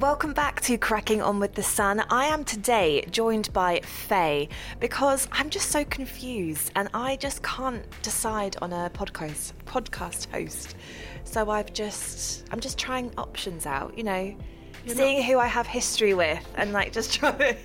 Welcome back to Cracking On with the Sun. I am today joined by Fay because I'm just so confused and I just can't decide on a podcast podcast host. So I've just I'm just trying options out, you know, seeing who I have history with and like just trying to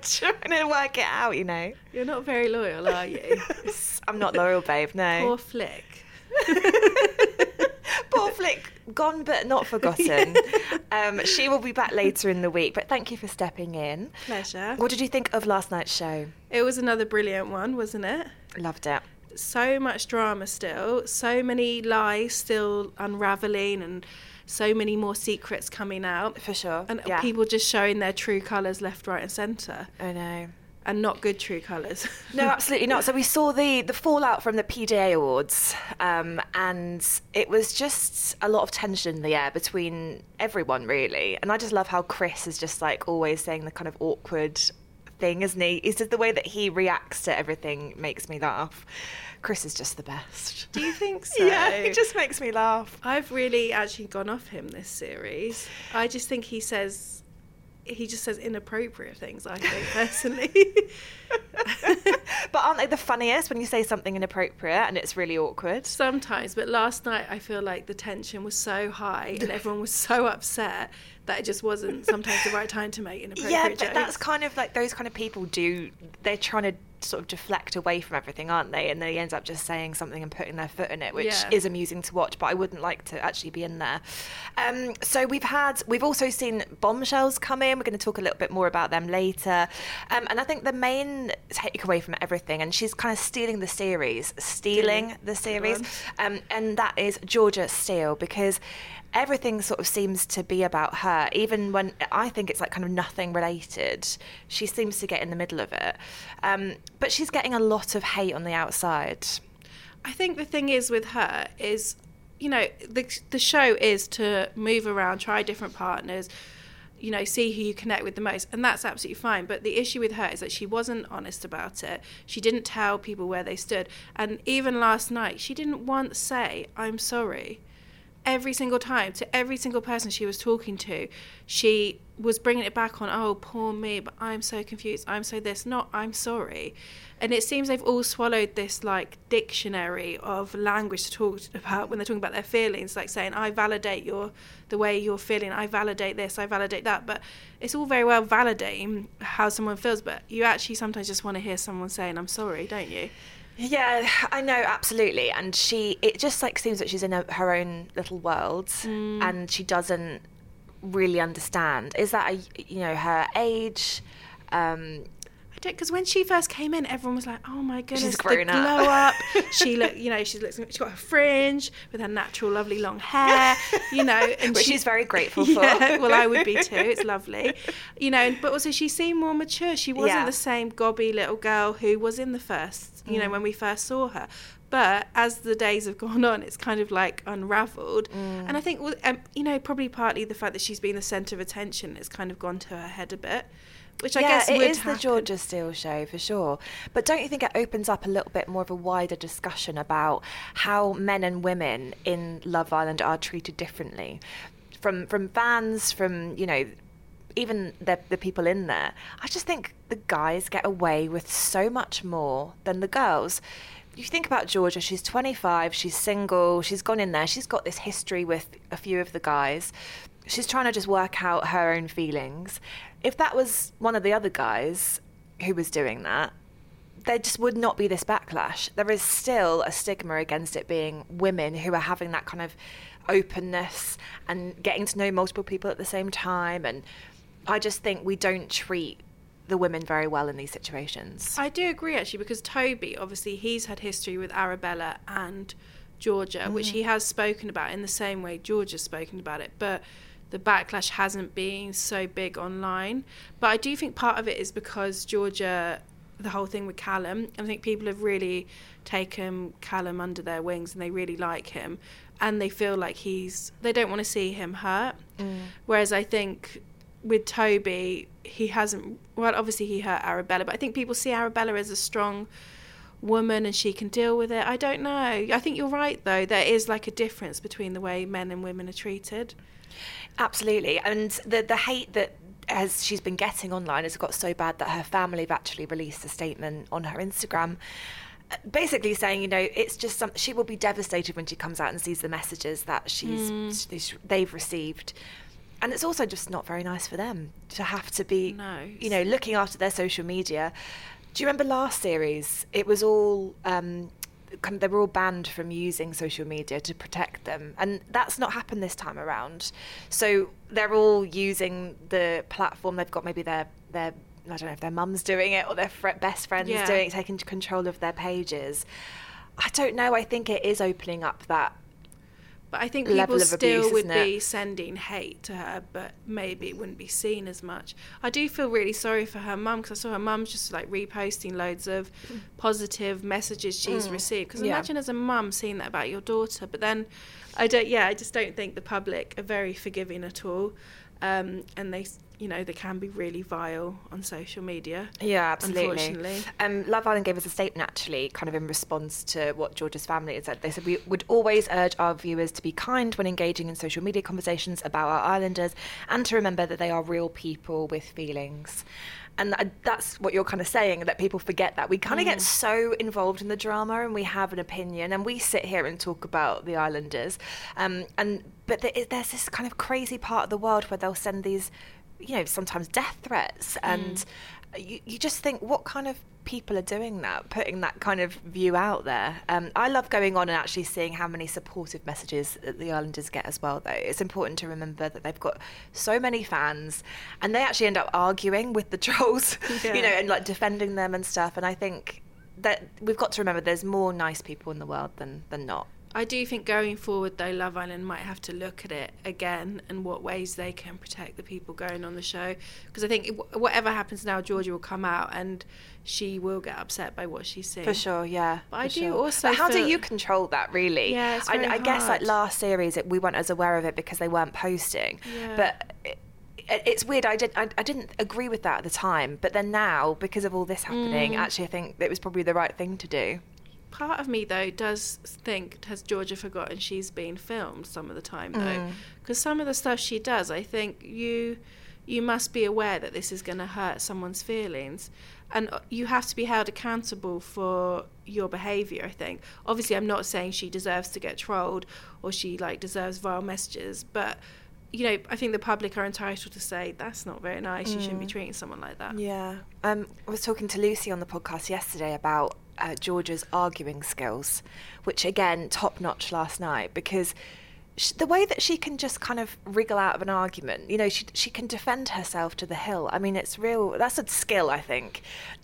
trying to work it out, you know. You're not very loyal, are you? I'm not loyal, babe. No. Poor Flick. Poor Flick, gone but not forgotten. um, she will be back later in the week, but thank you for stepping in. Pleasure. What did you think of last night's show? It was another brilliant one, wasn't it? Loved it. So much drama still, so many lies still unraveling, and so many more secrets coming out. For sure. And yeah. people just showing their true colours left, right, and centre, I know. And not good true colours. No, absolutely not. So we saw the the fallout from the PDA awards, um, and it was just a lot of tension in the air between everyone, really. And I just love how Chris is just like always saying the kind of awkward thing, isn't he? It's just the way that he reacts to everything makes me laugh. Chris is just the best. Do you think so? Yeah, he just makes me laugh. I've really actually gone off him this series. I just think he says he just says inappropriate things. I think personally. But aren't they the funniest when you say something inappropriate and it's really awkward? Sometimes, but last night I feel like the tension was so high and everyone was so upset that it just wasn't sometimes the right time to make inappropriate Yeah, but jokes. that's kind of like those kind of people do. They're trying to sort of deflect away from everything, aren't they? And they end up just saying something and putting their foot in it, which Yeah. is amusing to watch. But I wouldn't like to actually be in there. Um, so we've had, we've also seen bombshells come in. We're going to talk a little bit more about them later. Um, and I think the main takeaway from everything, and she's kind of stealing the series, stealing the series, um, and that is Georgia Steele because everything sort of seems to be about her even when i think it's like kind of nothing related she seems to get in the middle of it um, but she's getting a lot of hate on the outside I think the thing is with her is, you know, the the show is to move around, try different partners, you know, see who you connect with the most, and that's absolutely fine. But the issue with her is that she wasn't honest about it. She didn't tell people where they stood, and even last night, she didn't once say, "I'm sorry." Every single time to every single person she was talking to she was bringing it back on oh poor me but i'm so confused i'm so this not i'm sorry. And it seems they've all swallowed this like dictionary of language to talk about when they're talking about their feelings like saying i validate your the way you're feeling i validate this i validate that. But it's all very well validating how someone feels but you actually sometimes just want to hear someone saying i'm sorry don't you yeah i know absolutely and she it just like seems that she's in a, her own little world and she doesn't really understand is that a, you know her age um I don't because when she first came in, everyone was like, "Oh my goodness, the grown up." glow up." she look, you know, she looks, she's got her fringe with her natural, lovely long hair, you know, and which she- she's very grateful for Yeah, well, I would be too. It's lovely, you know. But also, she seemed more mature. She wasn't Yeah. the same gobby little girl who was in the first, you Mm. know, when we first saw her. But as the days have gone on, it's kind of like unravelled. Mm. And I think, um, you know, probably partly the fact that she's been the centre of attention has kind of gone to her head a bit, which I yeah, guess it would is the. Georgia Steele show for sure. But don't you think it opens up a little bit more of a wider discussion about how men and women in Love Island are treated differently, from from fans, from you know, even the the people in there. I just think the guys get away with so much more than the girls. You think about Georgia, she's 25, she's single, she's gone in there, she's got this history with a few of the guys. She's trying to just work out her own feelings. If that was one of the other guys who was doing that, there just would not be this backlash. There is still a stigma against it being women who are having that kind of openness and getting to know multiple people at the same time. And I just think we don't treat the women very well in these situations. I do agree actually because Toby obviously he's had history with Arabella and Georgia, which mm-hmm. he has spoken about in the same way Georgia's spoken about it, but the backlash hasn't been so big online. But I do think part of it is because Georgia, the whole thing with Callum, I think people have really taken Callum under their wings and they really like him and they feel like he's, they don't want to see him hurt. Mm. Whereas I think with Toby, he hasn't, well, obviously he hurt Arabella, but I think people see Arabella as a strong woman and she can deal with it. I don't know. I think you're right though. There is like a difference between the way men and women are treated. Absolutely, and the the hate that as she's been getting online has got so bad that her family have actually released a statement on her Instagram. uh, Basically saying, you know, it's just some. She will be devastated when she comes out and sees the messages that she's she's- they've received, and it's also just not very nice for them to have to be, No. you know, looking after their social media. Do you remember last series? It was all um, kind of, they were all banned from using social media to protect them, and that's not happened this time around. So they're all using the platform. They've got maybe their their I don't know if their mum's doing it or their fr- best friends Yeah. doing it, taking control of their pages. I don't know. I think it is opening up that. But I think people still abuse, would be sending hate to her, but maybe it wouldn't be seen as much. I do feel really sorry for her mum because I saw her mum just like reposting loads of positive messages she's received. Because Mm. Yeah. imagine as a mum seeing that about your daughter, but then I don't. Yeah, I just don't think the public are very forgiving at all, um, and they, you know, they can be really vile on social media. Yeah, absolutely. Unfortunately. Um, Love Island gave us a statement actually, kind of in response to what George's family had said. They said, We would always urge our viewers to be kind when engaging in social media conversations about our islanders and to remember that they are real people with feelings. And that's what you're kind of saying, that people forget that. We kind of get so involved in the drama and we have an opinion and we sit here and talk about the islanders. Um, and But there's this kind of crazy part of the world where they'll send these, you know, sometimes death threats and you, you just think what kind of people are doing that putting that kind of view out there? Um, i love going on and actually seeing how many supportive messages that the islanders get as well though. It's important to remember that they've got so many fans and they actually end up arguing with the trolls Yeah. you know and like defending them and stuff. And i think that we've got to remember there's more nice people in the world than than not I do think going forward, though, Love Island might have to look at it again and what ways they can protect the people going on the show. Because I think it- whatever happens now, Georgia will come out and she will get upset by what she's seeing. For sure, yeah. But I do sure. also But how do you control that, really? Yeah, it's I, very I guess like last series, it, we weren't as aware of it because they weren't posting. Yeah. But it, it- it's weird. I did. I, I didn't agree with that at the time, but then now, because of all this happening, Mm. actually, I think it was probably the right thing to do. Part of me, though, does think, has Georgia forgotten she's being filmed some of the time, though? Mm. Because some of the stuff she does, I think you you must be aware that this is going to hurt someone's feelings and uh, you have to be held accountable for your behavior i think obviously i'm not saying she deserves to get trolled or she like deserves vile messages but you know i think the public are entitled to say that's not very nice you shouldn't be treating someone like that Yeah. Um, I was talking to Lucy on the podcast yesterday about uh, Georgia's arguing skills, which again, top notch last night because sh- the way that she can just kind of wriggle out of an argument, you know, she she can defend herself to the hill. I mean, it's real. That's a skill, I think.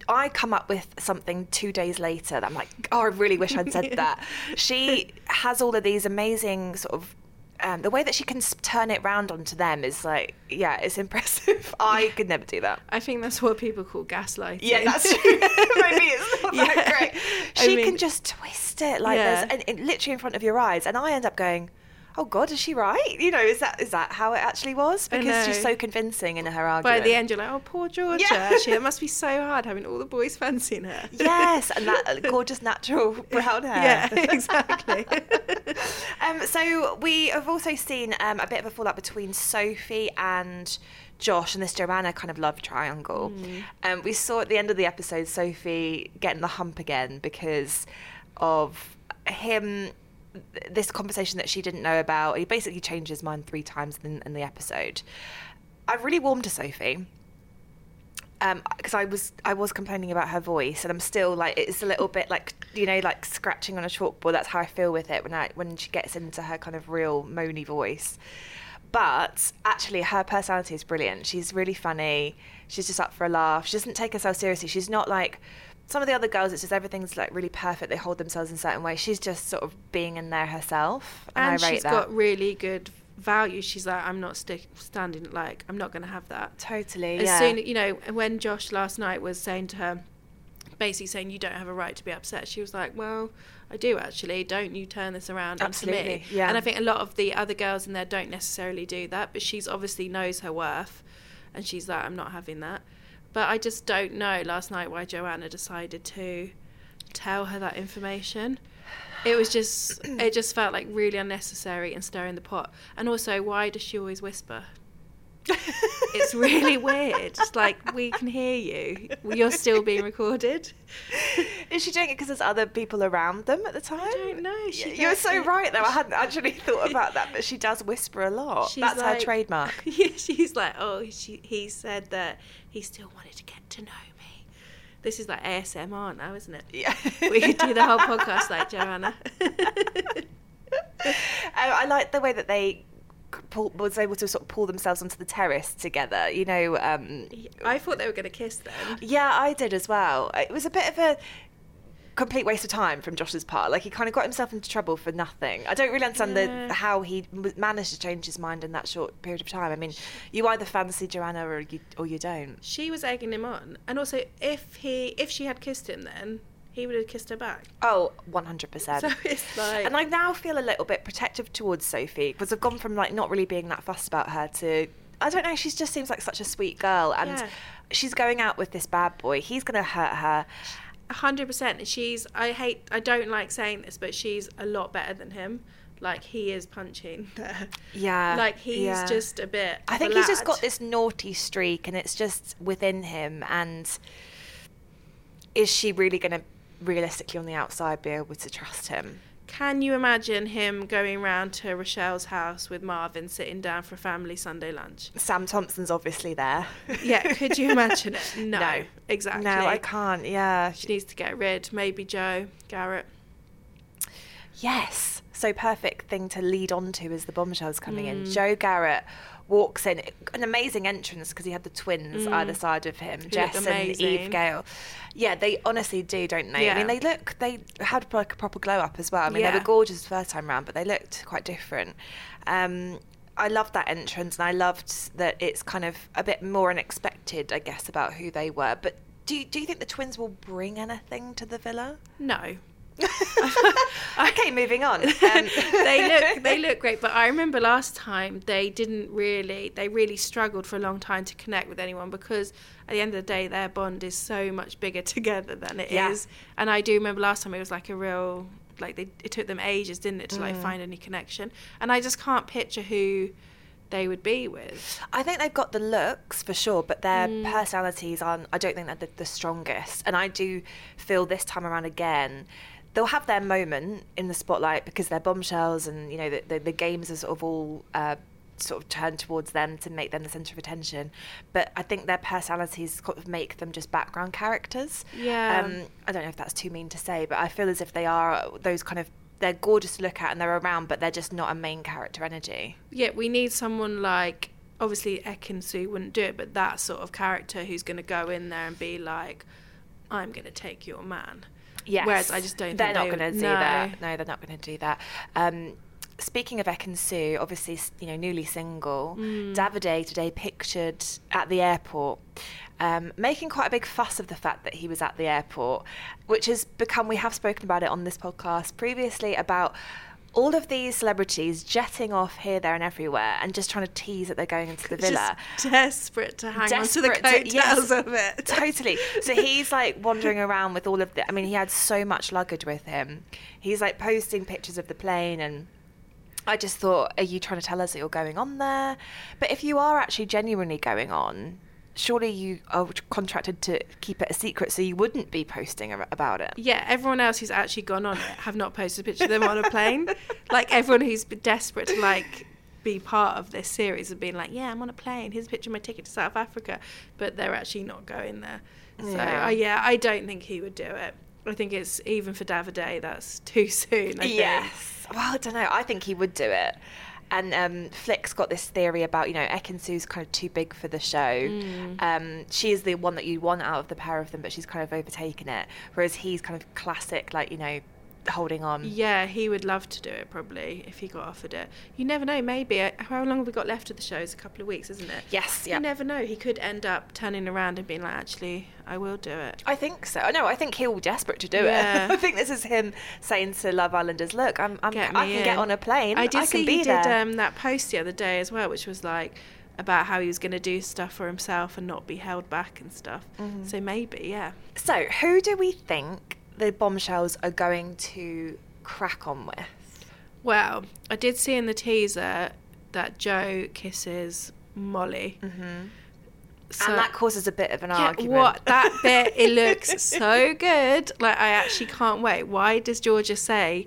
I come up with something two days later that I'm like, oh, I really wish I'd said that. She has all of these amazing sort of um, the way that she can turn it round onto them is like, yeah, it's impressive. I could never do that. i think that's what people call gaslighting Yeah, that's true. Maybe it's not that Yeah. great. I She mean- can just twist it like Yeah. there's and, and literally in front of your eyes, and I end up going, "Oh God, is she right? You know, is that is that how it actually was?" Because she's so convincing in her argument. But at the end, you're like, oh, poor Georgia. Yeah. Actually, it must be so hard having all the boys fancying her. yes, and that gorgeous natural brown hair. Yeah, exactly. Um, so we have also seen um, a bit of a fallout between Sophie and Josh and this Joanna kind of love triangle. Um, we saw at the end of the episode Sophie getting the hump again because of him. This conversation that she didn't know about. He basically changed his mind three times in, in the episode. I really warmed to Sophie um, because I was I was complaining about her voice, and I'm still like it's a little bit like you know like scratching on a chalkboard. That's how I feel with it when I when she gets into her kind of real moany voice. but actually, her personality is brilliant. She's really funny. She's just up for a laugh. She doesn't take herself seriously. She's not like some of the other girls. It's just everything's like really perfect. They hold themselves in certain ways. She's just sort of being in there herself, and, and I she's that. got really good value. She's like, I'm not stick, standing. Like, I'm not going to have that. totally. As yeah. soon, you know, when Josh last night was saying to her, basically saying you don't have a right to be upset, she was like, well. I do actually. Don't you turn this around onto me? Absolutely, yeah. And I think a lot of the other girls in there don't necessarily do that, but she's obviously knows her worth, and she's like, I'm not having that. But I just don't know last night why Joanna decided to tell her that information. It was just, it just felt like really unnecessary and stirring the pot. And also, why does she always whisper? it's really weird. It's like we can hear you. You're still being recorded. Is she doing it because there's other people around them at the time? I don't know. She You're so it. right, though. I hadn't actually thought about that, but she does whisper a lot. She's That's her trademark. Yeah, she's like, oh, she, he said that he still wanted to get to know me. This is like ASMR now, isn't it? Yeah. We could do the whole podcast like Joanna. Um, I like the way that they pull, was able to sort of pull themselves onto the terrace together. You know, um, I thought they were going to kiss then. yeah, I did as well. It was a bit of a complete waste of time from Josh's part. Like he kind of got himself into trouble for nothing. I don't really understand Yeah. the how he managed to change his mind in that short period of time. I mean, you either fancy Joanna or you or you don't. She was egging him on, and also if he if she had kissed him, then he would have kissed her back. Oh, 100%. So it's like, And I now feel a little bit protective towards Sophie because I've gone from like not really being that fussed about her to I don't know. She just seems like such a sweet girl, and Yeah. she's going out with this bad boy. He's going to hurt her. Hundred percent. She's. I hate. I don't like saying this, but she's a lot better than him. Like he is punching there. Yeah, Like he's yeah. just a bit. I think he's just got this naughty streak, and it's just within him. And is she really going to realistically on the outside be able to trust him? Can you imagine him going round to Rochelle's house with Marvin sitting down for a family Sunday lunch? Sam Thompson's obviously there. Yeah, could you imagine it? No, No. exactly. No, I can't. Yeah, She needs to get rid. Maybe Joe Garrett. Yes. So perfect thing to lead on to as the bombshells coming in. Mm. Joe Garrett walks in, an amazing entrance because he had the twins either side of him, looked Jess and Mm. Eve Gale. Yeah, they honestly do, don't they? I mean, they look, they had like a proper glow up as well. I mean, they were gorgeous the first time round, but they looked quite different. Um, I loved that entrance, and I loved that it's kind of a bit more unexpected, I guess, about who they were. But do you, do you think the twins will bring anything to the villa? No. okay, moving on. Um, they look they look great, but I remember last time they didn't really they really struggled for a long time to connect with anyone because at the end of the day their bond is so much bigger together than it is. Yeah. And I do remember last time it was like a real like they it took them ages, didn't it, to Mm. like find any connection. And I just can't picture who they would be with. I think they've got the looks for sure, but their Mm. personalities aren't. I don't think they're the, the strongest. And I do feel this time around again, they'll have their moment in the spotlight because they're bombshells, and you know the the, the games are sort of all. Uh, sort of turned towards them to make them the centre of attention but i think their personalities sort of make them just background characters Yeah. um, i don't know if that's too mean to say but i feel as if they are those kind of they're gorgeous to look at and they're around but they're just not a main character energy Yeah, we need someone like obviously Ekin Su wouldn't do it, but that sort of character who's going to go in there and be like, "I'm going to take your man." Yes. Whereas I just don't They're think not they going to do no. that. No, they're not going to do that. Um, speaking of Ekin Su, obviously, you know, newly single, Mm. Davide today pictured at the airport. Um, making quite a big fuss of the fact that he was at the airport, which has become, we have spoken about it on this podcast previously about all of these celebrities jetting off here, there, and everywhere and just trying to tease that they're going into the villa. Just desperate to hang on to the Desperate coattails yes, of it. totally. So he's like wandering around with all of the. I mean, he had so much luggage with him. He's like posting pictures of the plane, and I just thought, are you trying to tell us that you're going on there? But if you are actually genuinely going on, surely you are contracted to keep it a secret, so you wouldn't be posting about it. Yeah, everyone else who's actually gone on it have not posted a picture of them on a plane. like everyone who's been desperate to like be part of this series of being like, yeah, I'm on a plane. Here's a picture of my ticket to South Africa, but they're actually not going there. So Yeah. uh, yeah, I don't think he would do it. I think it's even for Davide, that's too soon. I think. Yes. Well, I don't know. I think he would do it. And um, Flick's got this theory about, you know, Ekin-Su's kind of too big for the show. Mm. Um, she is the one that you want out of the pair of them, but she's kind of overtaken it. Whereas he's kind of classic, like, you know, holding on. Yeah, he would love to do it probably if he got offered it. You never know. Maybe uh, how long have we got left of the show? It's a couple of weeks, isn't it? Yes, yeah. You never know. He could end up turning around and being like, "Actually, I will do it." I think so. No, I think he'll be desperate to do Yeah. it. I think this is him saying to Love Islanders, "Look, I'm, I'm I can get on a plane. I did can see be he there." did um, that post the other day as well, which was like about how he was going to do stuff for himself and not be held back and stuff. Mm-hmm. So maybe, yeah. So, who do we think the bombshells are going to crack on with? Well, I did see in the teaser that Joe kisses Molly. Mm-hmm. So, and that causes a bit of an yeah, argument. what that bit? It looks so good. Like I actually can't wait. Why does Georgia say?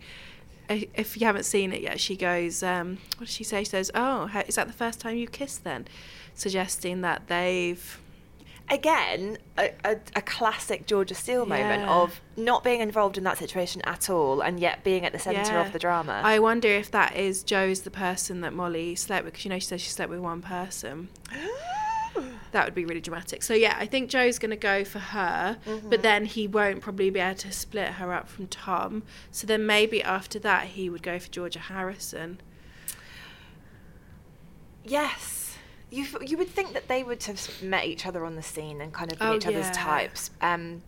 If you haven't seen it yet, she goes. Um, what does she say? She says, "Oh, is that the first time you kissed?" Then, suggesting that they've Again, a, a, a classic Georgia Steele moment of not being involved in that situation at all, and yet being at the centre Yeah. of the drama. I wonder if that is Joe's the person that Molly slept with because you know she says she slept with one person. that would be really dramatic. So yeah, I think Joe's going to go for her, Mm-hmm. but then he won't probably be able to split her up from Tom. So then maybe after that he would go for Georgia Harrison. Yes. You, you would think that they would have met each other on the scene and kind of been Oh, each other's types. Um,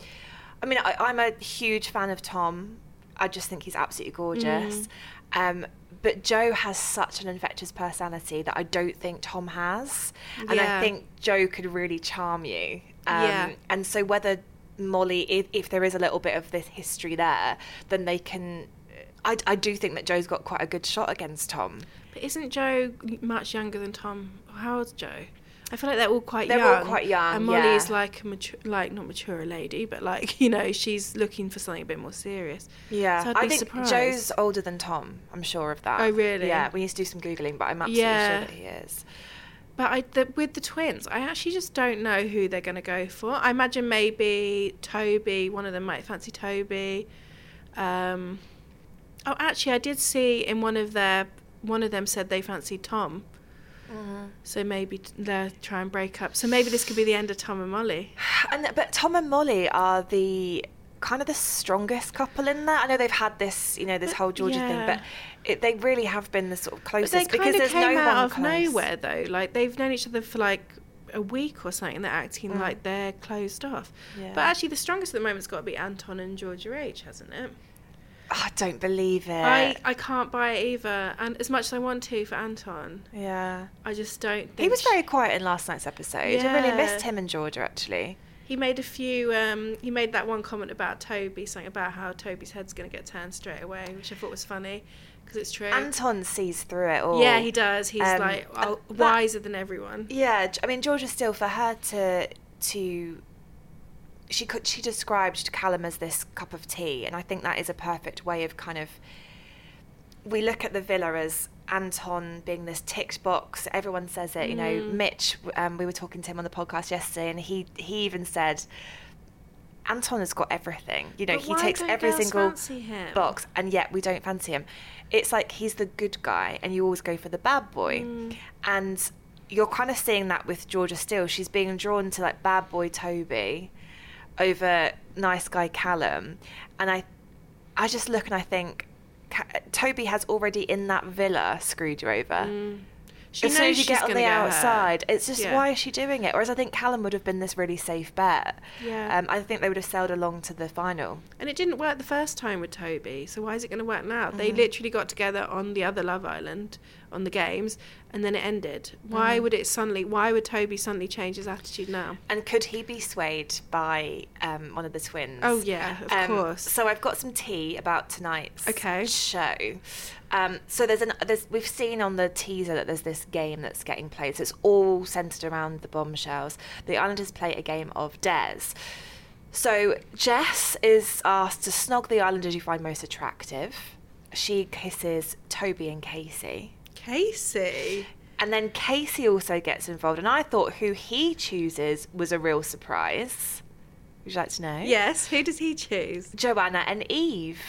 I mean, I, I'm a huge fan of Tom. I just think he's absolutely gorgeous. Mm. Um, but Joe has such an infectious personality that I don't think Tom has. And I think Joe could really charm you. Um, Yeah. And so whether Molly, if, if there is a little bit of this history there, then they can. I, I do think that Joe's got quite a good shot against Tom. But isn't Joe much younger than Tom? How old's Joe? I feel like they're all quite young. They're all quite young, And Molly yeah. is like a mature, like not mature lady, but like you know she's looking for something a bit more serious. Yeah, So I'd I be think surprised. Joe's older than Tom. I'm sure of that. Oh, really? Yeah, we need to do some googling, but I'm absolutely Yeah. sure that he is. But I, the, with the twins, I actually just don't know who they're going to go for. I imagine maybe Toby. One of them might fancy Toby. Um, oh, actually, I did see in one of their one of them said they fancied Tom. Mm-hmm. So maybe they'll try and break up. So maybe this could be the end of Tom and Molly. And but Tom and Molly are the kind of the strongest couple in there. I know they've had this, you know, this But- whole Georgia thing, but it, they really have been the sort of But closest they because kind of there's came no out one of close. nowhere though. Like they've known each other for like a week or something. They're acting like they're closed off. Mm. Yeah. But actually, the strongest at the moment's got to be Anton and Georgia H, hasn't it? Oh, I don't believe it. I, I can't buy it either. And as much as I want to for Anton, yeah. I just don't think He was very quiet in last night's episode. I really missed him and Georgia actually. He made a few. Um, he made that one comment about Toby, something about how Toby's head's going to get turned straight away, which I thought was funny because it's true. Anton sees through it all. yeah, he does. He's Um, like oh, that- wiser than everyone. Yeah, I mean Georgia still for her to to she could she described Callum as this cup of tea, and I think that is a perfect way of kind of we look at the villa as Anton being this ticked box. Everyone says it. You know, Mm. Mitch. Um, we were talking to him on the podcast yesterday, and he he even said. Anton has got everything. You know, But he takes every single box, and yet we don't fancy him. It's like he's the good guy, and you always go for the bad boy. Mm. And you're kind of seeing that with Georgia Steele. She's being drawn to like bad boy Toby over nice guy Callum, and I, I just look and I think. Toby has already in that villa screwed you over. Mm. She as soon as you get on the get outside, it's just Yeah. why is she doing it? Whereas I think Callum would have been this really safe bet. Yeah. Um, I think they would have sailed along to the final. And it didn't work the first time with Toby, so why is it going to work now? They Mm-hmm. literally got together on the other Love Island, on the games, and then it ended. Why Mm-hmm. would it suddenly? Why would Toby suddenly change his attitude now? And could he be swayed by um, one of the twins? Oh, yeah, of Um, course. So I've got some tea about tonight's Okay. show. Um, so there's an there's we've seen on the teaser that there's this game that's getting played. So it's all centered around the bombshells. The Islanders play a game of dares. So Jess is asked to snog the Islanders you find most attractive. She kisses Toby and Casey. Casey. And then Casey also gets involved, and I thought who he chooses was a real surprise. Would you like to know? Yes. Who does he choose? Joanna and Eve.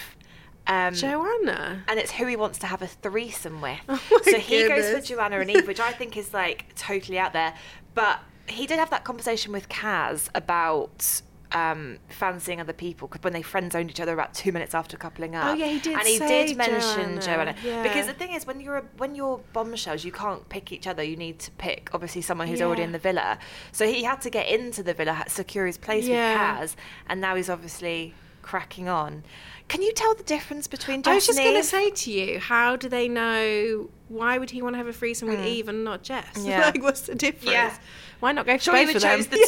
Um, Joanna. and it's who he wants to have a threesome with. Oh so he goes for Joanna and Eve, which I think is like totally out there. But he did have that conversation with Kaz about um, fancying other people because when they friend zoned each other about two minutes after coupling up. Oh, yeah, he did And he did mention Joanna, Joanna, yeah. because the thing is, when you're when you're bombshells, you can't pick each other. You need to pick obviously someone who's already in the villa. So he had to get into the villa, secure his place Yeah. with Kaz, and now he's obviously cracking on. Can you tell the difference between? I was just going to say to you, how do they know? Why would he want to have a threesome with Eve and not Jess? Mm. Yeah. like, what's the difference? Yeah. Why not go for Sure, both you would of them? the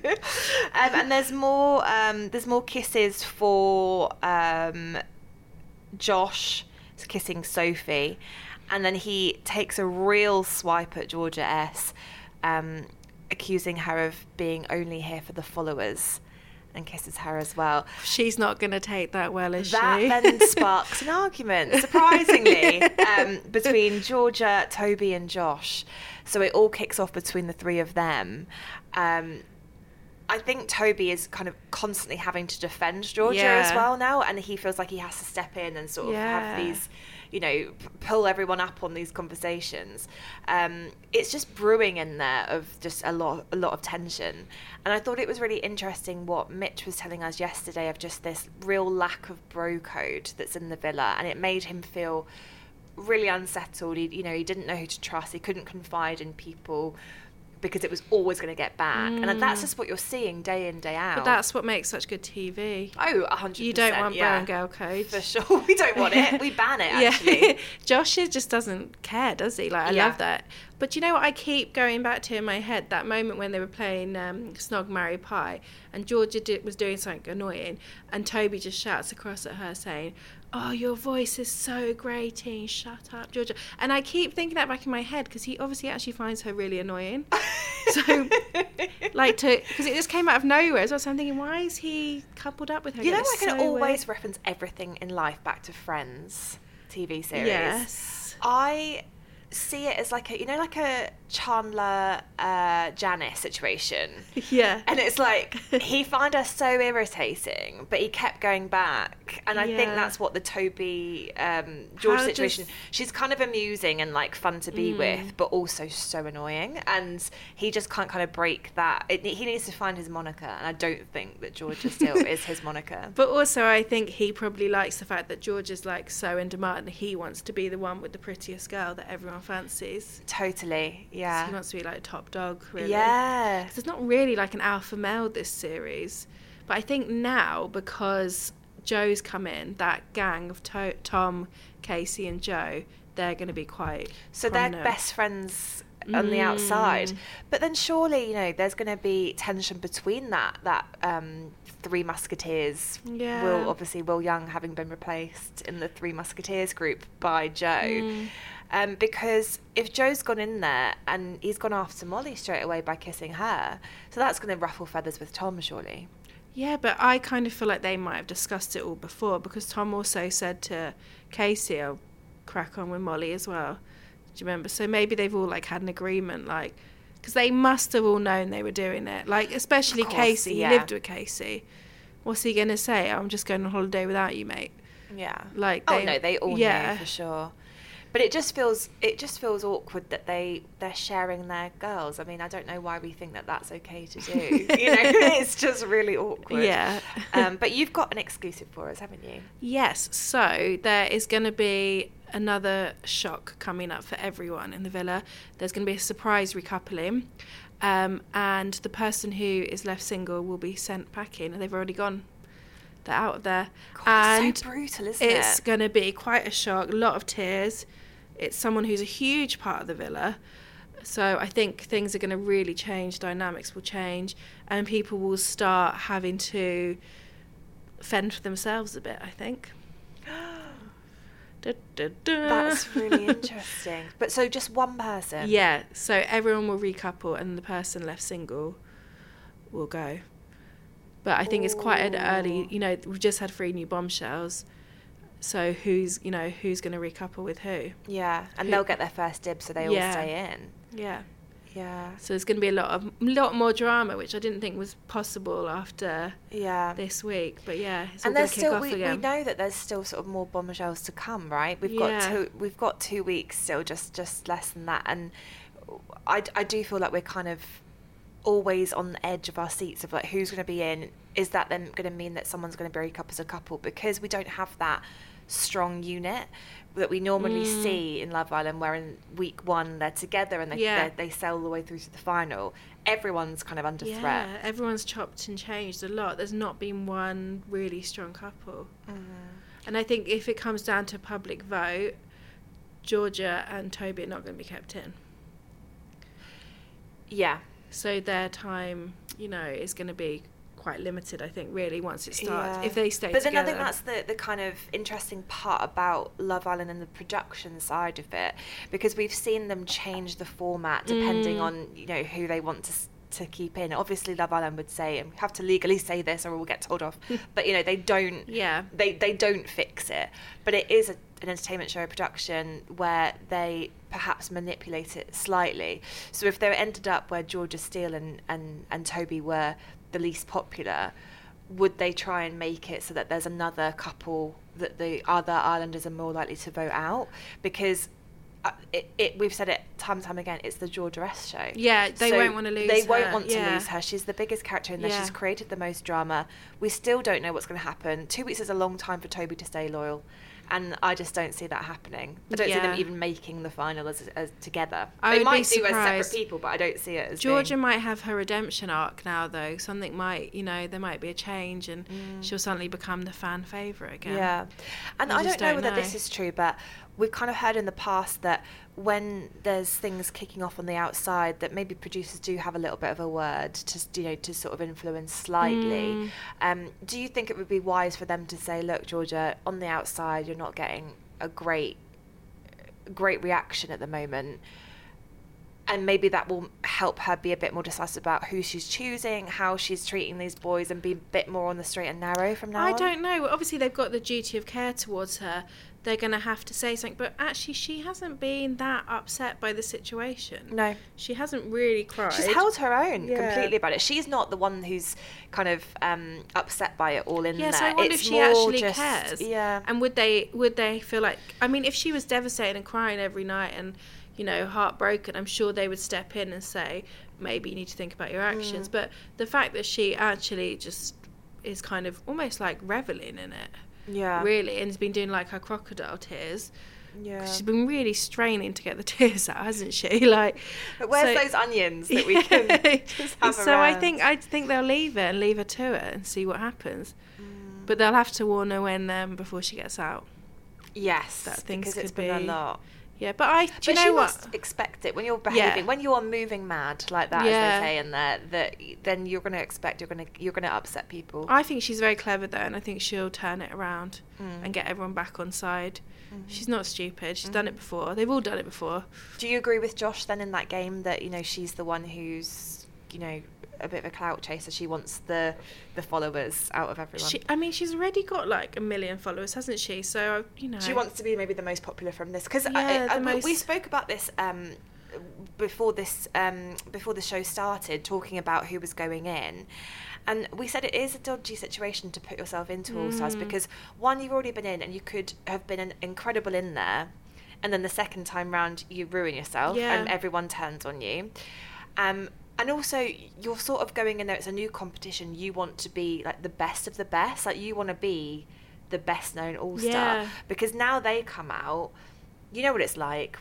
twins. um, and there's more. Um, there's more kisses for um, Josh kissing Sophie, and then he takes a real swipe at Georgia S, um, accusing her of being only here for the followers, and kisses her as well. She's not going to take that well, is That she? That then sparks an argument, surprisingly, um, between Georgia, Toby, and Josh. So it all kicks off between the three of them. Um, I think Toby is kind of constantly having to defend Georgia as well now, and he feels like he has to step in and sort of have these, you know, pull everyone up on these conversations. Um, it's just brewing in there of just a lot, a lot of tension, and I thought it was really interesting what Mitch was telling us yesterday of just this real lack of bro code that's in the villa, and it made him feel really unsettled. He, you know, he didn't know who to trust. He couldn't confide in people because it was always going to get back. And that's just what you're seeing day in, day out. Mm. But that's what makes such good TV. oh, 100%. You don't want yeah. bro and girl code. For sure. We don't want it. We ban it, actually. Yeah. Josh just doesn't care, does he? Like, I Yeah. love that. But you know what I keep going back to in my head? That moment when they were playing um, Snog, Marry, Pie, and Georgia did, was doing something annoying, and Toby just shouts across at her saying, Oh, your voice is so grating. Shut up, Georgia. And I keep thinking that back in my head because he obviously actually finds her really annoying. so, like, to because it just came out of nowhere. So I'm thinking, why is he coupled up with her? You know. I can so always weird. reference everything in life back to Friends TV series. Yes. I see it as like a, you know, like a Chandler uh, Janice situation. Yeah. And it's like he found her so irritating, but he kept going back. And I think that's what the Toby um, George How situation. does- She's kind of amusing and like fun to be Mm. with, but also so annoying. And he just can't kind of break that. It, he needs to find his Monica, and I don't think that Georgia Steele is his Monica. But also, I think he probably likes the fact that George is like so in demand, and he wants to be the one with the prettiest girl that everyone fancies. Totally, So yeah, he wants to be like a top dog, really. yeah. There's not really like an alpha male this series, but I think now because Joe's come in, that gang of to- Tom, Casey, and Joe, they're going to be quite. So they're best friends on the outside, Mm. but then surely you know there's going to be tension between that that um, three musketeers. Yeah. Will obviously Will Young having been replaced in the three musketeers group by Joe. Mm. Um, because if Joe's gone in there and he's gone after Molly straight away by kissing her, so that's going to ruffle feathers with Tom, surely. Yeah, but I kind of feel like they might have discussed it all before because Tom also said to Casey, "I'll crack on with Molly as well." Do you remember? So maybe they've all like had an agreement, like because they must have all known they were doing it. Like especially course, Casey, yeah. he lived with Casey. What's he gonna say? I'm just going on holiday without you, mate. Yeah. Like oh no, they all yeah. know for sure. But it just feels it just feels awkward that they they're sharing their girls. I mean, I don't know why we think that that's okay to do. you know, it's just really awkward. Yeah. um, but you've got an exclusive for us, haven't you? Yes, so there is going to be another shock coming up for everyone in the villa. There's going to be a surprise recoupling, um, and the person who is left single will be sent packing, and they've already gone. They're out of there, God, and it's so brutal, isn't it's it? going to be quite a shock. A lot of tears. It's someone who's a huge part of the villa. So I think things are going to really change. Dynamics will change, and people will start having to fend for themselves a bit. I think. Da, da, da. That's really interesting. But so just one person. yeah. So everyone will recouple, and the person left single will go. But I think it's quite an early. You know, we've just had three new bombshells. So who's you know who's going to recouple with who? Yeah, and Who- they'll get their first dibs, so they all stay in. Yeah. Yeah. So there's going to be a lot of lot more drama, which I didn't think was possible after Yeah. this week. But yeah, it's and there's still we, we know that there's still sort of more bombshells to come, right? We've Yeah. got two we've got two weeks still, just just less than that, and I, I do feel like we're kind of always on the edge of our seats of like who's going to be in. Is that then going to mean that someone's going to break up as a couple because we don't have that strong unit that we normally Mm. see in Love Island, where in week one they're together and they Yeah. they, sail all the way through to the final. Everyone's kind of under yeah, threat. everyone's chopped and changed a lot. There's not been one really strong couple. Mm-hmm. And I think if it comes down to public vote, Georgia and Toby are not going to be kept in. Yeah, So their time, you know, is going to be quite limited. I think really once it starts, Yeah. if they stay But together. then I think that's the, the kind of interesting part about Love Island and the production side of it, because we've seen them change the format depending Mm. on you know who they want to to keep in. Obviously, Love Island would say, and we have to legally say this or we'll get told off. but you know they don't. Yeah. They they don't fix it. But it is a, an entertainment show production where they perhaps manipulate it slightly. So if they ended up where Georgia Steele and and and Toby were the least popular would they try and make it so that there's another couple that the other islanders are more likely to vote out? Because uh, it, it we've said it time and time again it's the Georgia S show. Yeah, they So won't wanna lose they won't her, want to lose her. She's the biggest character in there. Yeah. she's created the most drama. We still don't know what's going to happen. Two weeks is a long time for Toby to stay loyal and I just don't see that happening I don't see them even making the final as, as together I they might do as separate people but I don't see it as Georgia being- might have her redemption arc now, though. Something might, you know, there might be a change, and she'll suddenly become the fan favorite again. Mm. Yeah, and I I, don't know don't whether know. this is true, but we've kind of heard in the past that when there's things kicking off on the outside, that maybe producers do have a little bit of a word to you know to sort of influence slightly. Mm. Um, do you think it would be wise for them to say, look, Georgia, on the outside, you're not getting a great great reaction at the moment? And maybe that will help her be a bit more decisive about who she's choosing, how she's treating these boys, and be a bit more on the straight and narrow from now on. I on. don't know. Obviously, they've got the duty of care towards her. They're going to have to say something, but actually, she hasn't been that upset by the situation. No. She hasn't really cried. She's held her own Yeah. completely about it. She's not the one who's kind of um, upset by it all in Yeah, there. so I wonder it's if she actually just, cares. Yeah. And would they would they feel like I mean, if she was devastated and crying every night and you know heartbroken, I'm sure they would step in and say maybe you need to think about your Mm. actions. But the fact that she actually just is kind of almost like reveling in it, yeah. really, and has been doing like her crocodile tears. Yeah. She's been really straining to get the tears out, hasn't she? Like, But where's so- those onions that we can just have so I think I think they'll leave it and leave her to it and see what happens. Mm. But they'll have to warn her when um, before she gets out. yes, that things because it's could been be- a lot. Yeah, but I do But you know what? must expect it when you're behaving, when you're moving mad like that, Yeah. as they say in there. That then you're going to expect you're going to you're going to upset people. I think she's very clever though, and I think she'll turn it around Mm. and get everyone back on side. Mm-hmm. She's not stupid. She's done it before. They've all done it before. Do you agree with Josh then in that game that you know she's the one who's you know a bit of a clout chaser? She wants the the followers out of everyone. She, I mean, she's already got like a million followers, hasn't she? So you know, She wants to be maybe the most popular from this because Yeah, we- we spoke about this um, before this um, before the show started, talking about who was going in, and we said it is a dodgy situation to put yourself into All Stars Mm. because one, you've already been in, and you could have been an incredible in there, and then the second time round you ruin yourself, Yeah. and everyone turns on you. Um, and also, you're sort of going in there. It's a new competition. You want to be like the best of the best. Like you want to be the best known all star Yeah. because now they come out. You know what it's like.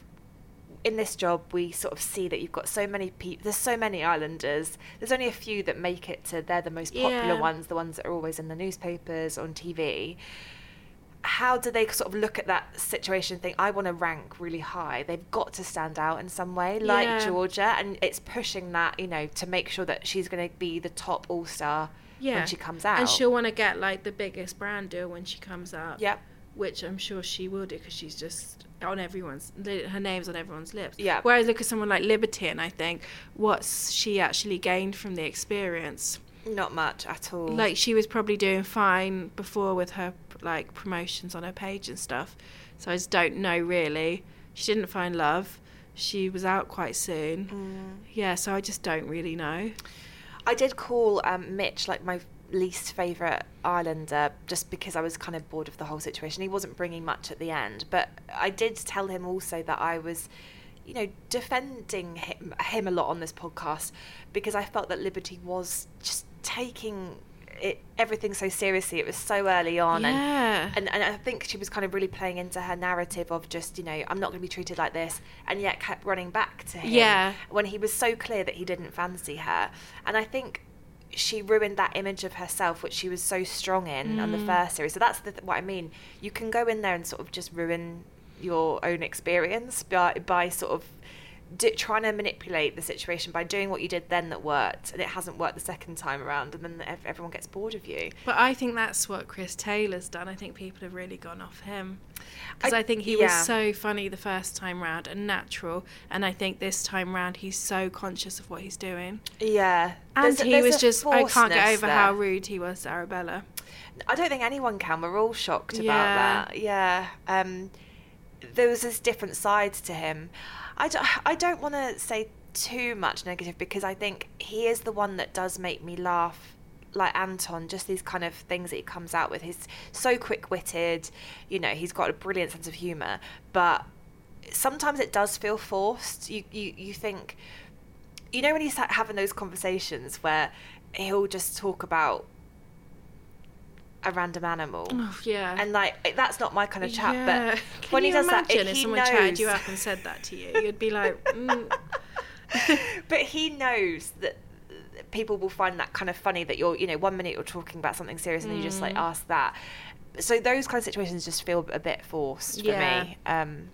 In this job, we sort of see that you've got so many people. There's so many islanders. There's only a few that make it to. They're the most popular Yeah. ones, the ones that are always in the newspapers on TV. How do they sort of look at that situation and think, I want to rank really high? They've got to stand out in some way, like Yeah. Georgia, and it's pushing that, you know, to make sure that she's going to be the top all star yeah. when she comes out. and she'll want to get like the biggest brand deal when she comes out. Yep. which I'm sure she will do because she's just on everyone's her name's on everyone's lips. Yeah. Whereas look at someone like Liberty, and I think what's she actually gained from the experience? Not much at all. Like she was probably doing fine before with her like promotions on her page and stuff. So I just don't know really. She didn't find love. she was out quite soon. Mm. Yeah, so I just don't really know. I did call um, Mitch like my least favourite Islander just because I was kind of bored of the whole situation. He wasn't bringing much at the end, but I did tell him also that I was, you know, defending him, him a lot on this podcast because I felt that Liberty was just taking it everything so seriously. It was so early on, Yeah. and, and and I think she was kind of really playing into her narrative of just you know I'm not going to be treated like this, and yet kept running back to him. Yeah. when he was so clear that he didn't fancy her, and I think she ruined that image of herself which she was so strong in on the Mm. first series. So that's the, what I mean. You can go in there and sort of just ruin your own experience by by sort of do, trying to manipulate the situation by doing what you did then that worked, and it hasn't worked the second time around, and then everyone gets bored of you. But I think that's what Chris Taylor's done. I think people have really gone off him. Because I- I, think he yeah. was so funny the first time round and natural. And I think this time round he's so conscious of what he's doing. Yeah, And There's he there's was just, I can't get over there. how rude he was to Arabella. I don't think anyone can. We're all shocked about that. Yeah. Um, there was this different side to him. I don't, I don't want to say too much negative because I think he is the one that does make me laugh. Like Anton, just these kind of things that he comes out with. He's so quick witted, you know, he's got a brilliant sense of humour, but sometimes it does feel forced. You, you, you think, you know, when he's ha- having those conversations where he'll just talk about a random animal. Oh, yeah. And like that's not my kind of chat, Yeah. but Can when he does that, if if he someone knows, chatted you up and said that to you, you'd be like, mm. but he knows that people will find that kind of funny that you're, you know, one minute you're talking about something serious and then you just Mm. like ask that. So those kind of situations just feel a bit forced for me. Um,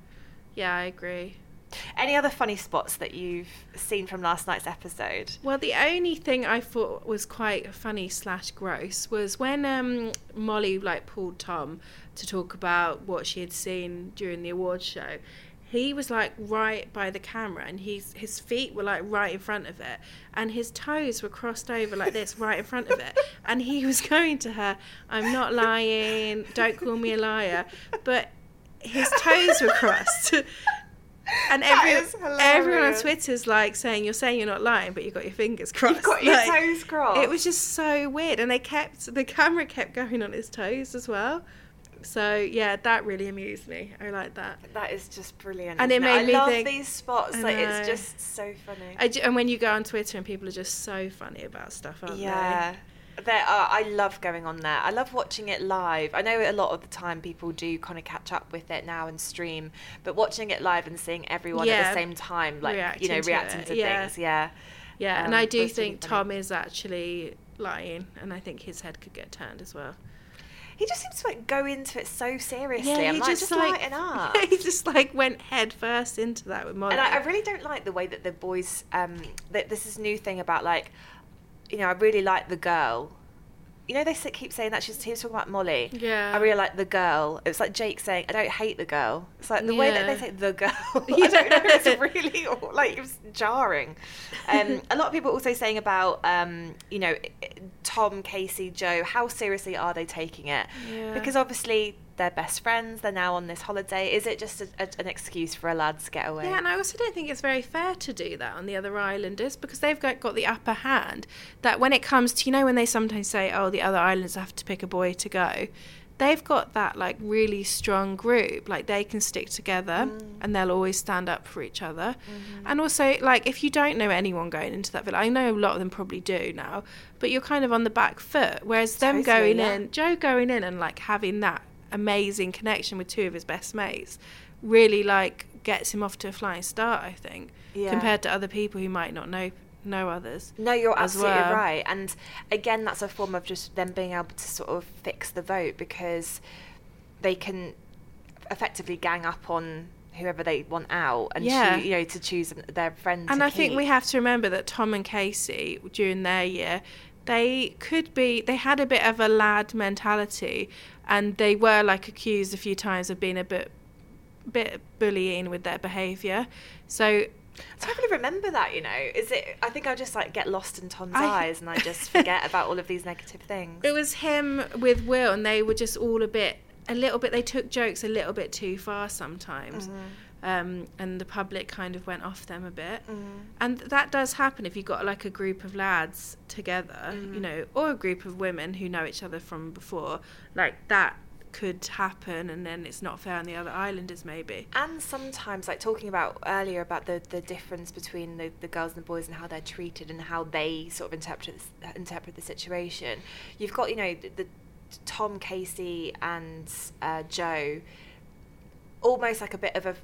yeah, I agree. Any other funny spots that you've seen from last night's episode? Well, the only thing I thought was quite funny slash gross was when um, Molly like pulled Tom to talk about what she had seen during the awards show. He was like right by the camera, and he's his feet were like right in front of it, and his toes were crossed over like this right in front of it, and he was going to her, "I'm not lying, don't call me a liar," but his toes were crossed. And every, everyone on hilarious. Twitter's like saying you're saying you're not lying, but you've got your fingers crossed. You've got your Like, toes crossed. It was just so weird, and they kept the camera kept going on his toes as well. So yeah, that really amused me. I like that. That is just brilliant. And it made I me love think- these spots. Like it's just so funny. I ju- and when you go on Twitter and people are just so funny about stuff, aren't they? Yeah. There are, I love going on there. I love watching it live. I know a lot of the time people do kind of catch up with it now and stream, but watching it live and seeing everyone at the same time, like you know, to reacting it, to yeah. things, yeah. Yeah, and Um, I do really think. Tom is actually lying, and I think his head could get turned as well. He just seems to like go into it so seriously. I'm he like, just, lighten up. he just like went head first into that with Molly. And I, I really don't like the way that the boys. Um, that this is new thing about like, you know, I really like the girl. You know, they keep saying that she's he was talking about Molly. Yeah. I really like the girl. It was like Jake saying, "I don't hate the girl." It's like the way that they say the girl. I don't know. It's really like it was jarring. Um, a lot of people also saying about, um, you know, Tom, Casey, Joe. How seriously are they taking it? Yeah. Because obviously they're best friends. They're now on this holiday. Is it just a, a, an excuse for a lad's getaway? Yeah, and I also don't think it's very fair to do that on the other islanders because they've got, got the upper hand. That when it comes to, you know, when they sometimes say, oh, the other islanders have to pick a boy to go, they've got that like really strong group. Like they can stick together mm. and they'll always stand up for each other. Mm-hmm. And also, like, if you don't know anyone going into that villa, I know a lot of them probably do now, but you're kind of on the back foot. Whereas them going yeah. in, Joe going in and like having that amazing connection with two of his best mates really like gets him off to a flying start i think Yeah. compared to other people who might not know know others No, you're absolutely well. right. And again, that's a form of just them being able to sort of fix the vote because they can effectively gang up on whoever they want out and Yeah. choo- you know to choose their friends and i think we have to remember that tom and casey during their year they could be they had a bit of a lad mentality and they were like accused a few times of being a bit bit bullying with their behavior so I don't really remember that. You know, is it? I think I just like get lost in Tom's I- eyes and I just forget about all of these negative things. It was him with Will, and they were just all a bit, a little bit. They took jokes a little bit too far sometimes. Mm-hmm. Um, and the public kind of went off them a bit, Mm. and that does happen if you've got like a group of lads together, Mm. you know, or a group of women who know each other from before. Like that could happen, and then it's not fair on the other islanders, maybe. And sometimes, like talking about earlier about the, the difference between the, the girls and the boys and how they're treated and how they sort of interpret interpret the situation. You've got you know the, the Tom Casey and uh, Joe, almost like a bit of a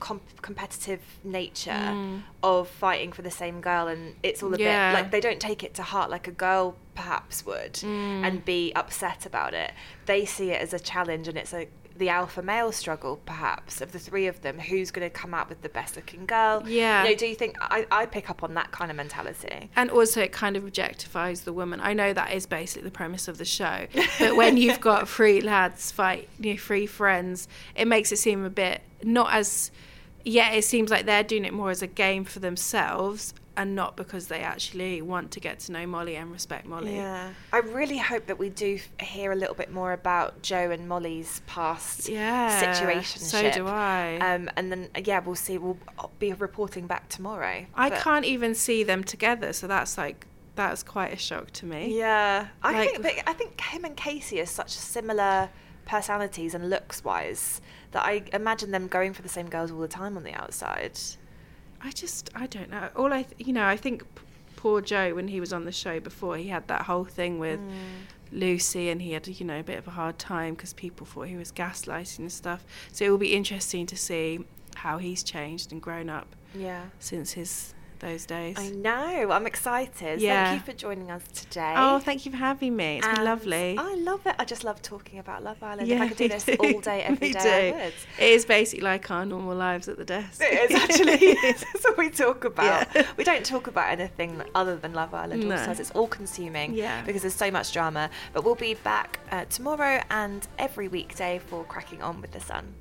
com- competitive nature Mm. of fighting for the same girl, and it's all a Yeah. bit like they don't take it to heart like a girl perhaps would, Mm. and be upset about it. They see it as a challenge, and it's a the alpha male struggle, perhaps, of the three of them. Who's going to come out with the best looking girl? Yeah. You know, do you think I, I pick up on that kind of mentality? And also, it kind of objectifies the woman. I know that is basically the premise of the show, but when you've got three lads fight, you know, three friends, it makes it seem a bit not as. Yeah, it seems like they're doing it more as a game for themselves and not because they actually want to get to know Molly and respect Molly. Yeah. I really hope that we do hear a little bit more about Joe and Molly's past Yeah, situation. so do I. Um, and then, uh, yeah, we'll see. We'll be reporting back tomorrow. I can't even see them together, so that's like that's quite a shock to me. Yeah, I Like- think but I think him and Casey are such a similar personalities and looks wise that I imagine them going for the same girls all the time on the outside. I just I don't know. All I th- you know I think p- poor Joe when he was on the show before he had that whole thing with Mm. Lucy and he had you know a bit of a hard time because people thought he was gaslighting and stuff. So it will be interesting to see how he's changed and grown up Yeah. since his those days. I know. I'm excited. Yeah. Thank you for joining us today. Oh, thank you for having me. It's been lovely. I love it. I just love talking about Love Island. if I could do this too. all day, every day, I would. It is basically like our normal lives at the desk. It is actually. That's what we talk about. Yeah. We don't talk about anything other than Love Island. No. Also, it's all consuming Yeah. because there's so much drama. But we'll be back uh, tomorrow and every weekday for cracking on with the sun.